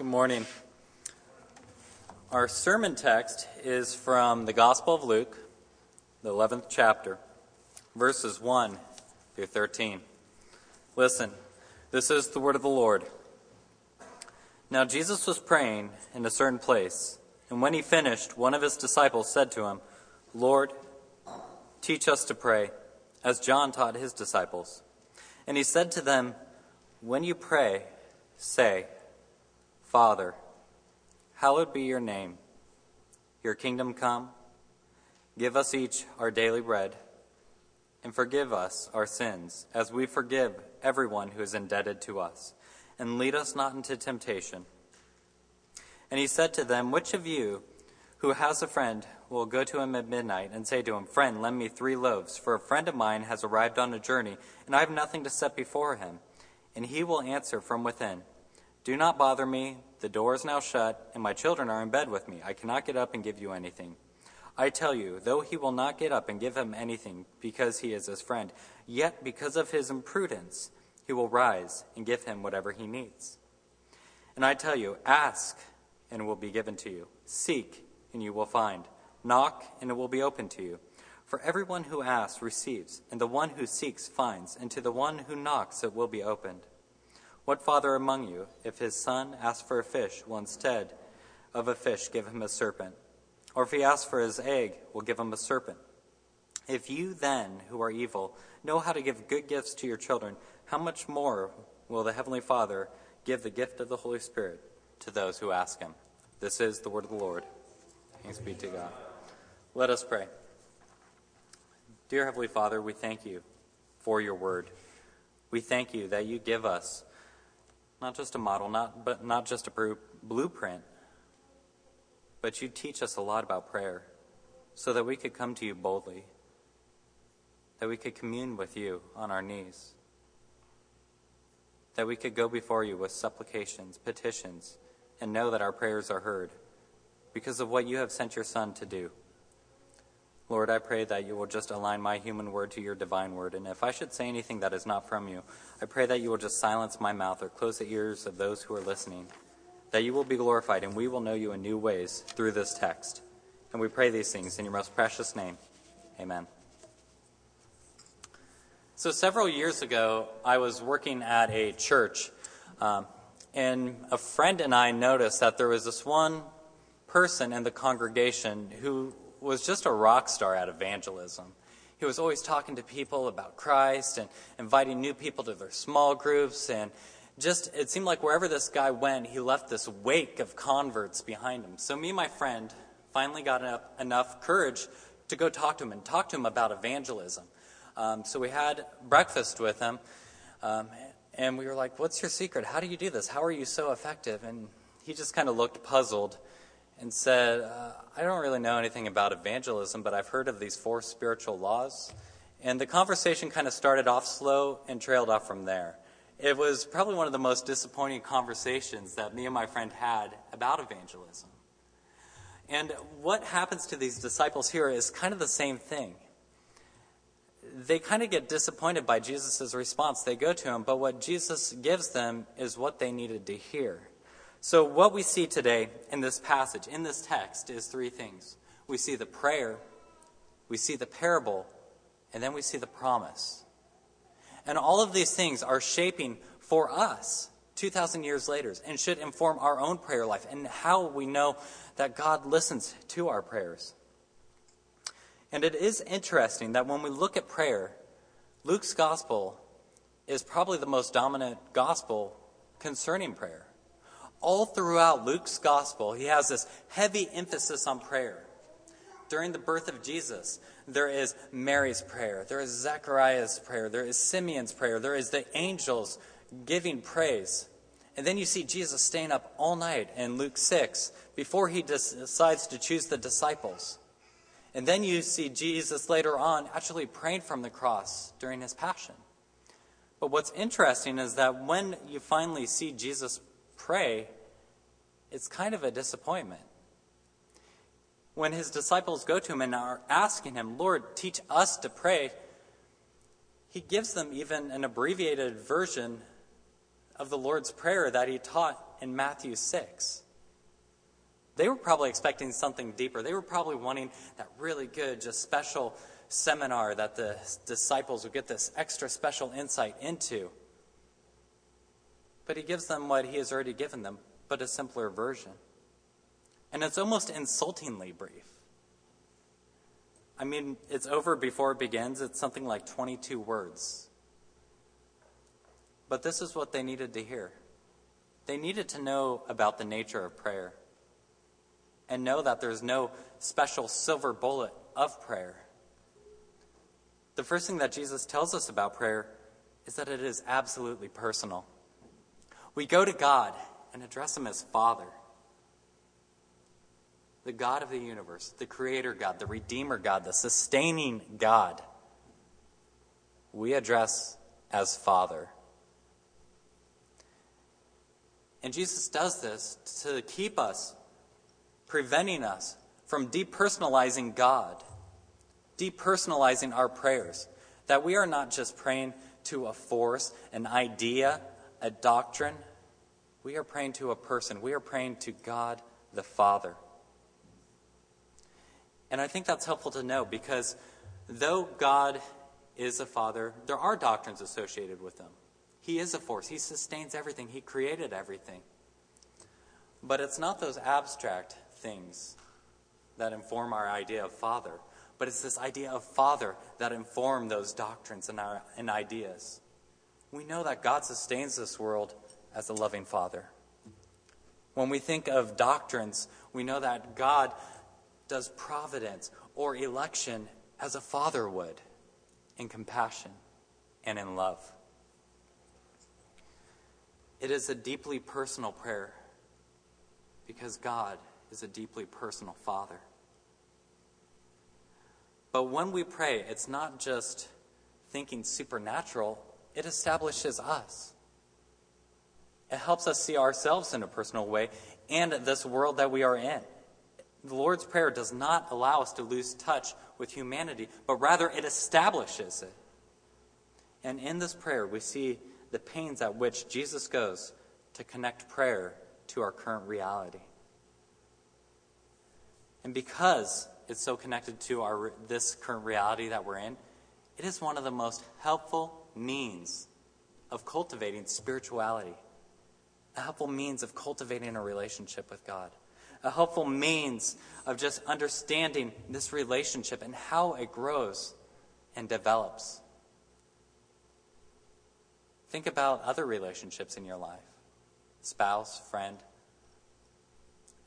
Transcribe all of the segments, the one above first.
Good morning. Our sermon text is from the Gospel of Luke, the 11th chapter, verses 1 through 13. Listen, this is the word of the Lord. Now Jesus was praying in a certain place, and when he finished, one of his disciples said to him, Lord, teach us to pray, as John taught his disciples. And he said to them, When you pray, say, Father, hallowed be your name. Your kingdom come. Give us each our daily bread, and forgive us our sins, as we forgive everyone who is indebted to us. And lead us not into temptation. And he said to them, Which of you who has a friend will go to him at midnight and say to him, Friend, lend me three loaves, for a friend of mine has arrived on a journey, and I have nothing to set before him? And he will answer from within, do not bother me. The door is now shut, and my children are in bed with me. I cannot get up and give you anything. I tell you, though he will not get up and give him anything because he is his friend, yet because of his imprudence, he will rise and give him whatever he needs. And I tell you, ask, and it will be given to you. Seek, and you will find. Knock, and it will be opened to you. For everyone who asks receives, and the one who seeks finds, and to the one who knocks it will be opened. What father among you, if his son asks for a fish, will instead of a fish give him a serpent? Or if he asks for his egg, will give him a serpent? If you then, who are evil, know how to give good gifts to your children, how much more will the Heavenly Father give the gift of the Holy Spirit to those who ask him? This is the word of the Lord. Thanks be to God. Let us pray. Dear Heavenly Father, we thank you for your word. We thank you that you give us not just a model, not, but not just a blueprint, but you teach us a lot about prayer so that we could come to you boldly, that we could commune with you on our knees, that we could go before you with supplications, petitions, and know that our prayers are heard because of what you have sent your Son to do. Lord, I pray that you will just align my human word to your divine word. And if I should say anything that is not from you, I pray that you will just silence my mouth or close the ears of those who are listening, that you will be glorified and we will know you in new ways through this text. And we pray these things in your most precious name. Amen. So, several years ago, I was working at a church, um, and a friend and I noticed that there was this one person in the congregation who was just a rock star at evangelism. He was always talking to people about Christ and inviting new people to their small groups. And just, it seemed like wherever this guy went, he left this wake of converts behind him. So, me and my friend finally got enough courage to go talk to him and talk to him about evangelism. Um, so, we had breakfast with him. Um, and we were like, What's your secret? How do you do this? How are you so effective? And he just kind of looked puzzled and said, uh, I don't really know anything about evangelism, but I've heard of these four spiritual laws. And the conversation kind of started off slow and trailed off from there. It was probably one of the most disappointing conversations that me and my friend had about evangelism. And what happens to these disciples here is kind of the same thing. They kind of get disappointed by Jesus' response. They go to him, but what Jesus gives them is what they needed to hear. So, what we see today in this passage, in this text, is three things we see the prayer, we see the parable, and then we see the promise. And all of these things are shaping for us 2,000 years later and should inform our own prayer life and how we know that God listens to our prayers. And it is interesting that when we look at prayer, Luke's gospel is probably the most dominant gospel concerning prayer all throughout Luke's gospel, he has this heavy emphasis on prayer. During the birth of Jesus, there is Mary's prayer, there is Zechariah's prayer, there is Simeon's prayer, there is the angels giving praise. And then you see Jesus staying up all night in Luke 6 before he decides to choose the disciples. And then you see Jesus later on actually praying from the cross during his passion. But what's interesting is that when you finally see Jesus pray, it's kind of a disappointment. When his disciples go to him and are asking him, Lord, teach us to pray, he gives them even an abbreviated version of the Lord's Prayer that he taught in Matthew 6. They were probably expecting something deeper. They were probably wanting that really good, just special seminar that the disciples would get this extra special insight into. But he gives them what he has already given them, but a simpler version. And it's almost insultingly brief. I mean, it's over before it begins. It's something like 22 words. But this is what they needed to hear. They needed to know about the nature of prayer and know that there's no special silver bullet of prayer. The first thing that Jesus tells us about prayer is that it is absolutely personal. We go to God and address Him as Father, the God of the universe, the Creator God, the Redeemer God, the sustaining God. We address as Father. And Jesus does this to keep us, preventing us from depersonalizing God, depersonalizing our prayers. That we are not just praying to a force, an idea, a doctrine. We are praying to a person. We are praying to God the Father. And I think that's helpful to know because though God is a Father, there are doctrines associated with Him. He is a force. He sustains everything. He created everything. But it's not those abstract things that inform our idea of Father, but it's this idea of Father that inform those doctrines and, our, and ideas. We know that God sustains this world as a loving Father. When we think of doctrines, we know that God does providence or election as a father would in compassion and in love. It is a deeply personal prayer because God is a deeply personal Father. But when we pray, it's not just thinking supernatural, it establishes us. It helps us see ourselves in a personal way and this world that we are in. The Lord's Prayer does not allow us to lose touch with humanity, but rather it establishes it. And in this prayer, we see the pains at which Jesus goes to connect prayer to our current reality. And because it's so connected to our, this current reality that we're in, it is one of the most helpful means of cultivating spirituality, a helpful means of cultivating a relationship with God, a helpful means of just understanding this relationship and how it grows and develops. Think about other relationships in your life spouse, friend.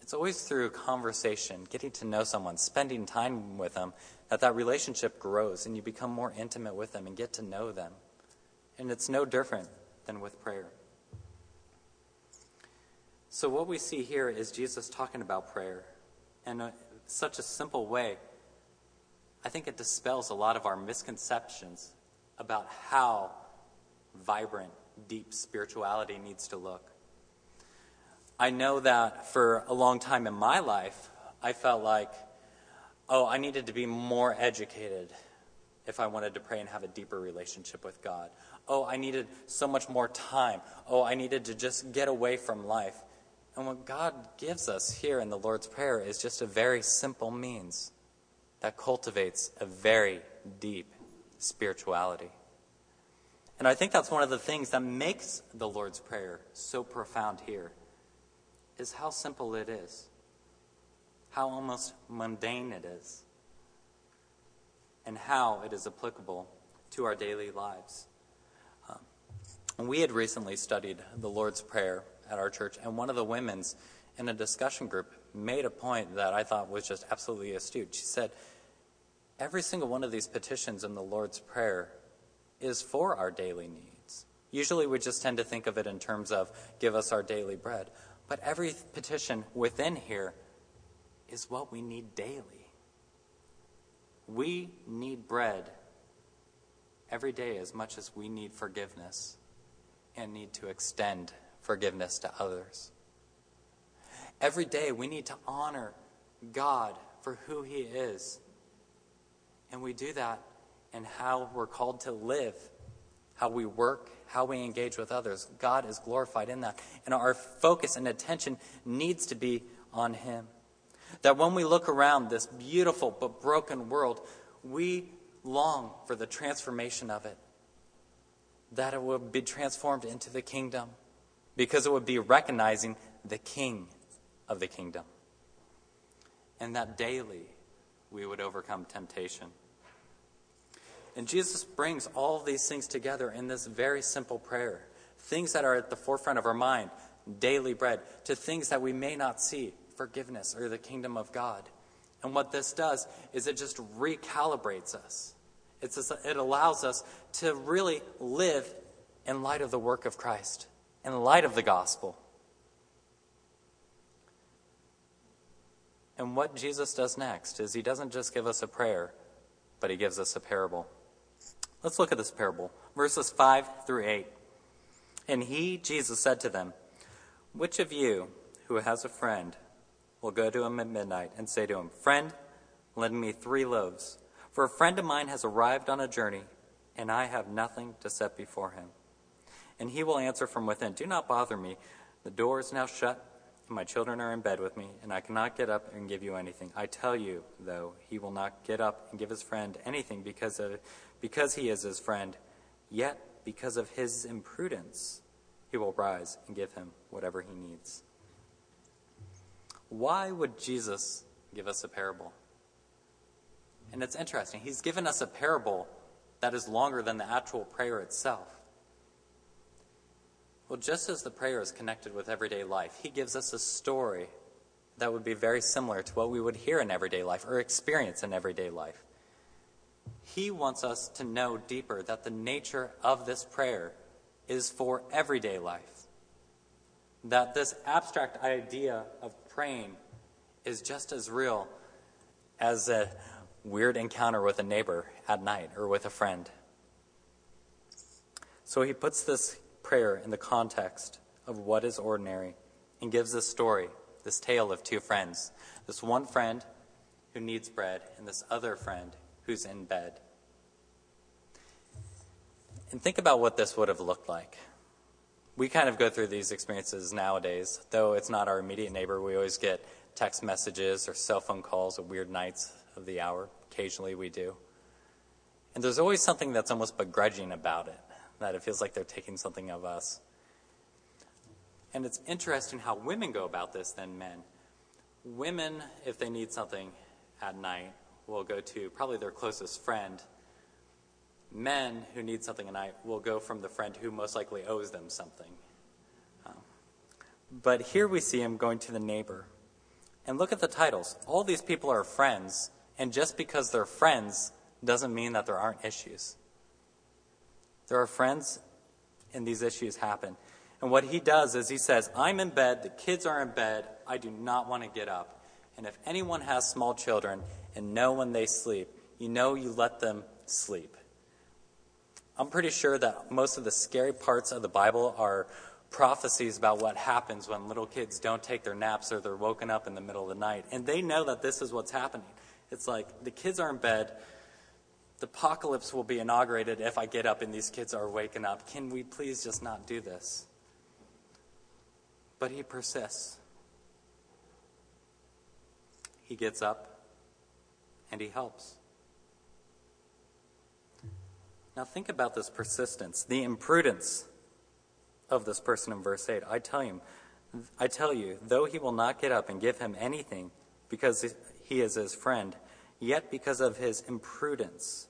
It's always through conversation, getting to know someone, spending time with them, that that relationship grows and you become more intimate with them and get to know them. And it's no different than with prayer. So, what we see here is Jesus talking about prayer in a, such a simple way. I think it dispels a lot of our misconceptions about how vibrant, deep spirituality needs to look. I know that for a long time in my life, I felt like, oh, I needed to be more educated if I wanted to pray and have a deeper relationship with God. Oh, I needed so much more time. Oh, I needed to just get away from life. And what God gives us here in the Lord's Prayer is just a very simple means that cultivates a very deep spirituality. And I think that's one of the things that makes the Lord's Prayer so profound here is how simple it is, how almost mundane it is, and how it is applicable to our daily lives. We had recently studied the Lord's Prayer at our church, and one of the women's in a discussion group made a point that I thought was just absolutely astute. She said, Every single one of these petitions in the Lord's Prayer is for our daily needs. Usually we just tend to think of it in terms of give us our daily bread. But every petition within here is what we need daily. We need bread every day as much as we need forgiveness and need to extend forgiveness to others. Every day we need to honor God for who He is. And we do that in how we're called to live how we work, how we engage with others. God is glorified in that. And our focus and attention needs to be on Him. That when we look around this beautiful but broken world, we long for the transformation of it. That it would be transformed into the kingdom because it would be recognizing the King of the kingdom. And that daily we would overcome temptation. And Jesus brings all these things together in this very simple prayer. Things that are at the forefront of our mind, daily bread, to things that we may not see, forgiveness or the kingdom of God. And what this does is it just recalibrates us. It's it allows us to really live in light of the work of Christ, in light of the gospel. And what Jesus does next is he doesn't just give us a prayer, but he gives us a parable. Let's look at this parable, verses 5 through 8. And he, Jesus, said to them, Which of you who has a friend will go to him at midnight and say to him, Friend, lend me three loaves, for a friend of mine has arrived on a journey, and I have nothing to set before him? And he will answer from within, Do not bother me. The door is now shut and my children are in bed with me, and I cannot get up and give you anything. I tell you, though, he will not get up and give his friend anything because, of, because he is his friend. Yet, because of his imprudence, he will rise and give him whatever he needs. Why would Jesus give us a parable? And it's interesting. He's given us a parable that is longer than the actual prayer itself. Well, just as the prayer is connected with everyday life, he gives us a story that would be very similar to what we would hear in everyday life or experience in everyday life. He wants us to know deeper that the nature of this prayer is for everyday life. That this abstract idea of praying is just as real as a weird encounter with a neighbor at night or with a friend. So he puts this prayer in the context of what is ordinary and gives this story, this tale of two friends. This one friend who needs bread and this other friend who's in bed. And think about what this would have looked like. We kind of go through these experiences nowadays, though it's not our immediate neighbor. We always get text messages or cell phone calls at weird nights of the hour. Occasionally we do. And there's always something that's almost begrudging about it that it feels like they're taking something of us. And it's interesting how women go about this than men. Women, if they need something at night, will go to probably their closest friend. Men who need something at night will go from the friend who most likely owes them something. Um, but here we see him going to the neighbor. And look at the titles. All these people are friends, and just because they're friends doesn't mean that there aren't issues. There are friends, and these issues happen. And what he does is he says, I'm in bed, the kids are in bed, I do not want to get up. And if anyone has small children and know when they sleep, you know you let them sleep. I'm pretty sure that most of the scary parts of the Bible are prophecies about what happens when little kids don't take their naps or they're woken up in the middle of the night. And they know that this is what's happening. It's like the kids are in bed, the apocalypse will be inaugurated if I get up and these kids are waking up. Can we please just not do this? But he persists. He gets up and he helps. Now think about this persistence, the imprudence of this person in verse 8. I tell him, I tell you, though he will not get up and give him anything because he is his friend, yet because of his imprudence,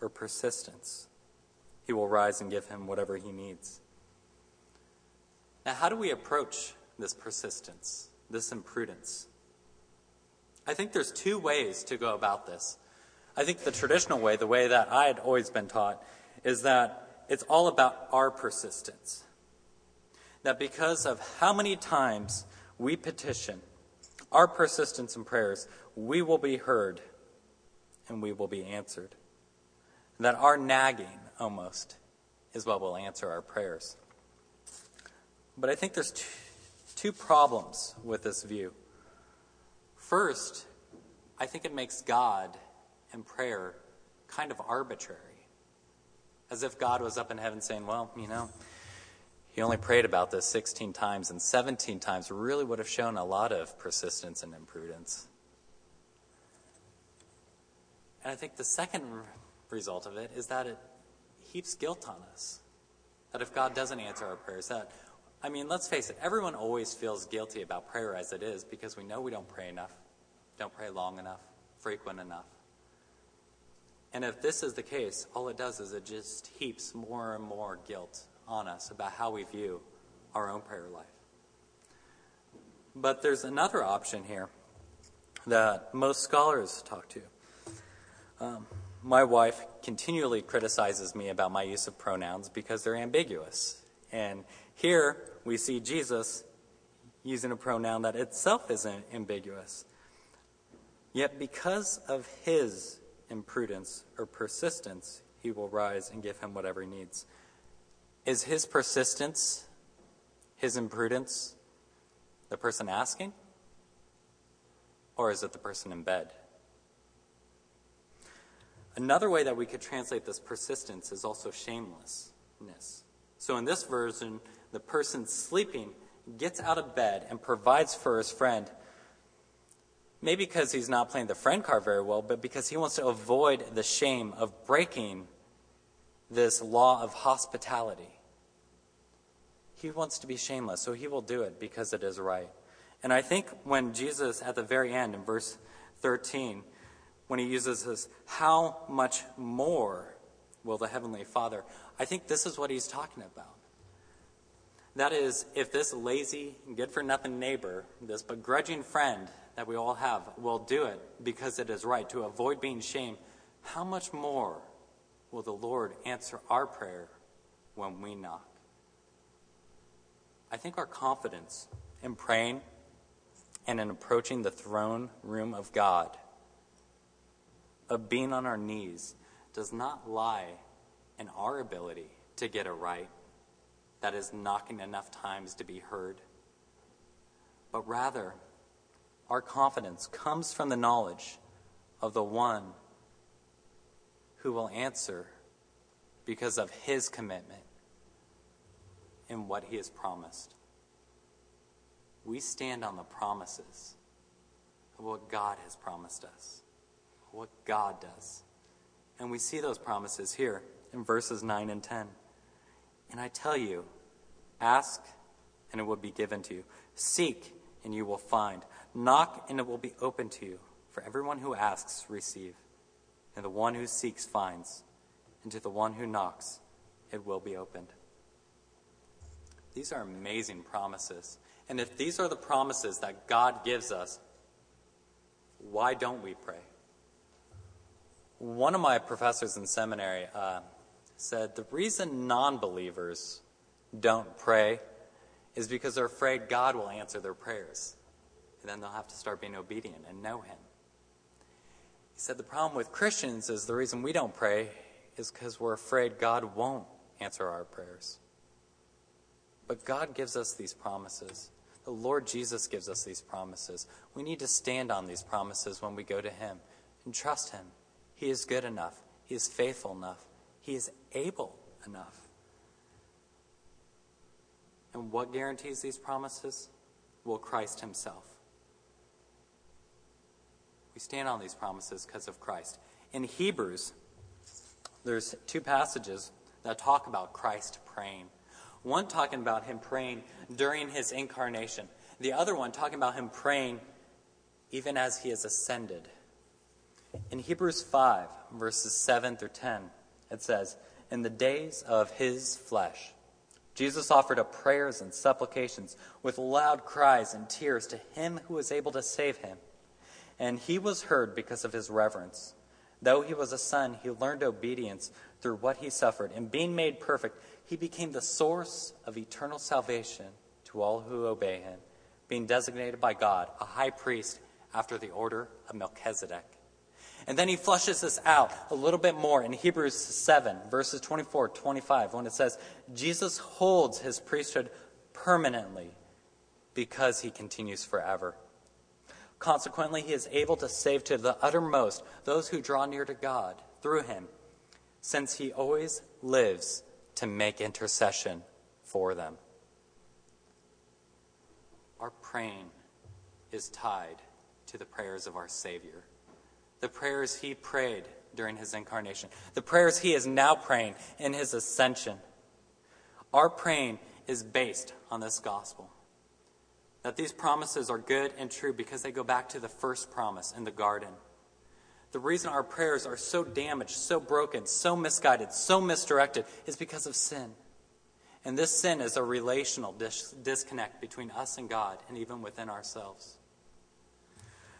or persistence. He will rise and give him whatever he needs. Now, how do we approach this persistence, this imprudence? I think there's two ways to go about this. I think the traditional way, the way that I had always been taught, is that it's all about our persistence. That because of how many times we petition, our persistence in prayers, we will be heard and we will be answered that our nagging almost is what will answer our prayers. But I think there's two, two problems with this view. First, I think it makes God and prayer kind of arbitrary. As if God was up in heaven saying, well, you know, he only prayed about this 16 times, and 17 times really would have shown a lot of persistence and imprudence. And I think the second result of it is that it heaps guilt on us. That if God doesn't answer our prayers, that, I mean, let's face it, everyone always feels guilty about prayer as it is because we know we don't pray enough, don't pray long enough, frequent enough. And if this is the case, all it does is it just heaps more and more guilt on us about how we view our own prayer life. But there's another option here that most scholars talk to. Um, my wife continually criticizes me about my use of pronouns because they're ambiguous. And here we see Jesus using a pronoun that itself isn't ambiguous. Yet, because of his imprudence or persistence, he will rise and give him whatever he needs. Is his persistence, his imprudence, the person asking? Or is it the person in bed? Another way that we could translate this persistence is also shamelessness. So in this version, the person sleeping gets out of bed and provides for his friend, maybe because he's not playing the friend card very well, but because he wants to avoid the shame of breaking this law of hospitality. He wants to be shameless, so he will do it because it is right. And I think when Jesus, at the very end, in verse 13, when he uses this, how much more will the Heavenly Father? I think this is what he's talking about. That is, if this lazy, good for nothing neighbor, this begrudging friend that we all have, will do it because it is right to avoid being shamed, how much more will the Lord answer our prayer when we knock? I think our confidence in praying and in approaching the throne room of God of being on our knees does not lie in our ability to get it right, that is, knocking enough times to be heard, but rather, our confidence comes from the knowledge of the one who will answer because of his commitment in what he has promised. We stand on the promises of what God has promised us what God does. And we see those promises here in verses 9 and 10. And I tell you, ask and it will be given to you. Seek and you will find. Knock and it will be open to you. For everyone who asks, receive. And the one who seeks finds. And to the one who knocks, it will be opened. These are amazing promises. And if these are the promises that God gives us, why don't we pray? One of my professors in seminary uh, said the reason non believers don't pray is because they're afraid God will answer their prayers. And then they'll have to start being obedient and know Him. He said the problem with Christians is the reason we don't pray is because we're afraid God won't answer our prayers. But God gives us these promises. The Lord Jesus gives us these promises. We need to stand on these promises when we go to Him and trust Him. He is good enough. He is faithful enough. He is able enough. And what guarantees these promises? Will Christ Himself. We stand on these promises because of Christ. In Hebrews, there's two passages that talk about Christ praying. One talking about him praying during his incarnation, the other one talking about him praying even as he is ascended in Hebrews 5, verses 7 through 10, it says, In the days of his flesh, Jesus offered up prayers and supplications with loud cries and tears to him who was able to save him. And he was heard because of his reverence. Though he was a son, he learned obedience through what he suffered. And being made perfect, he became the source of eternal salvation to all who obey him, being designated by God a high priest after the order of Melchizedek. And then he flushes this out a little bit more in Hebrews 7, verses 24, 25, when it says, Jesus holds his priesthood permanently because he continues forever. Consequently, he is able to save to the uttermost those who draw near to God through him, since he always lives to make intercession for them. Our praying is tied to the prayers of our Savior, the prayers he prayed during his incarnation, the prayers he is now praying in his ascension. Our praying is based on this gospel. That these promises are good and true because they go back to the first promise in the garden. The reason our prayers are so damaged, so broken, so misguided, so misdirected is because of sin. And this sin is a relational dis- disconnect between us and God and even within ourselves.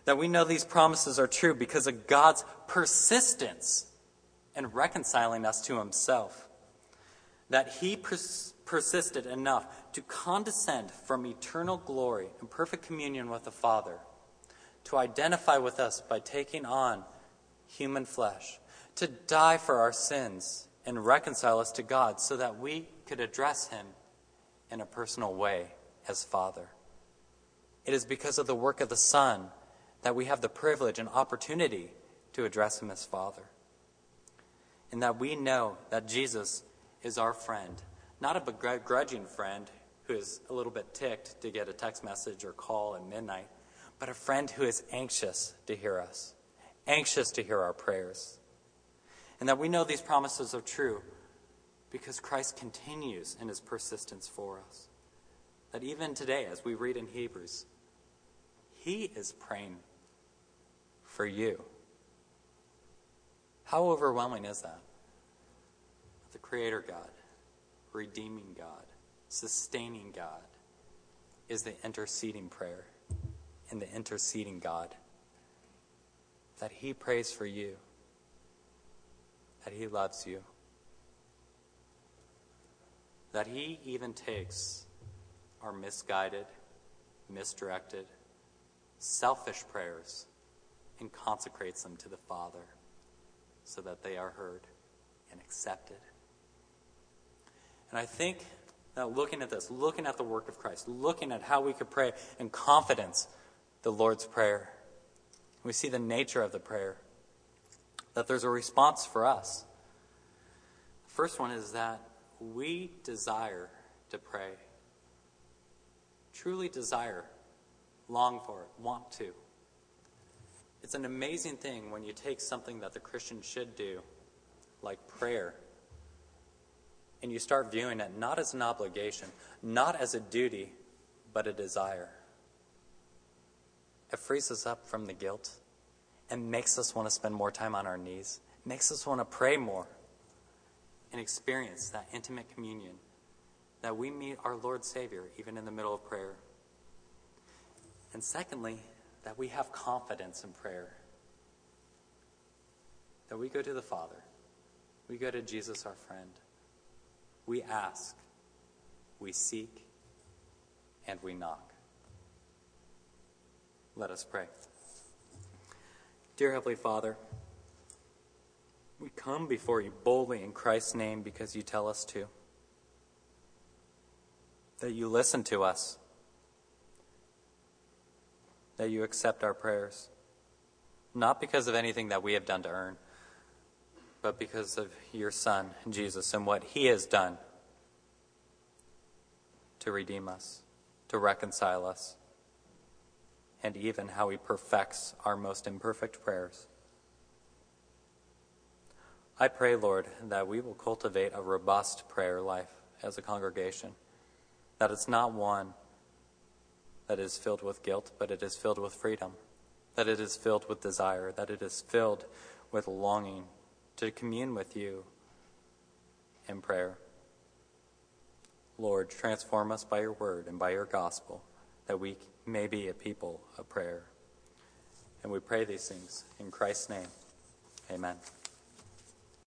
That we know these promises are true because of God's persistence in reconciling us to Himself. That He pers- persisted enough to condescend from eternal glory and perfect communion with the Father, to identify with us by taking on human flesh, to die for our sins and reconcile us to God so that we could address Him in a personal way as Father. It is because of the work of the Son that we have the privilege and opportunity to address Him as Father. And that we know that Jesus is our friend, not a begrudging friend who is a little bit ticked to get a text message or call at midnight, but a friend who is anxious to hear us, anxious to hear our prayers. And that we know these promises are true because Christ continues in his persistence for us. That even today, as we read in Hebrews, he is praying for you. How overwhelming is that? The Creator God, redeeming God, sustaining God, is the interceding prayer and the interceding God. That He prays for you, that He loves you, that He even takes our misguided, misdirected, selfish prayers and consecrates them to the Father so that they are heard and accepted. And I think that looking at this, looking at the work of Christ, looking at how we could pray in confidence the Lord's Prayer, we see the nature of the prayer, that there's a response for us. The first one is that we desire to pray, truly desire, long for it, want to. It's an amazing thing when you take something that the Christian should do, like prayer, and you start viewing it not as an obligation, not as a duty, but a desire. It frees us up from the guilt and makes us want to spend more time on our knees, makes us want to pray more and experience that intimate communion that we meet our Lord Savior even in the middle of prayer. And secondly, that we have confidence in prayer. That we go to the Father, we go to Jesus, our friend. We ask, we seek, and we knock. Let us pray. Dear Heavenly Father, we come before you boldly in Christ's name because you tell us to. That you listen to us that you accept our prayers, not because of anything that we have done to earn, but because of your Son, Jesus, and what he has done to redeem us, to reconcile us, and even how he perfects our most imperfect prayers. I pray, Lord, that we will cultivate a robust prayer life as a congregation, that it's not one that is filled with guilt, but it is filled with freedom, that it is filled with desire, that it is filled with longing to commune with you in prayer. Lord, transform us by your word and by your gospel, that we may be a people of prayer. And we pray these things in Christ's name. Amen.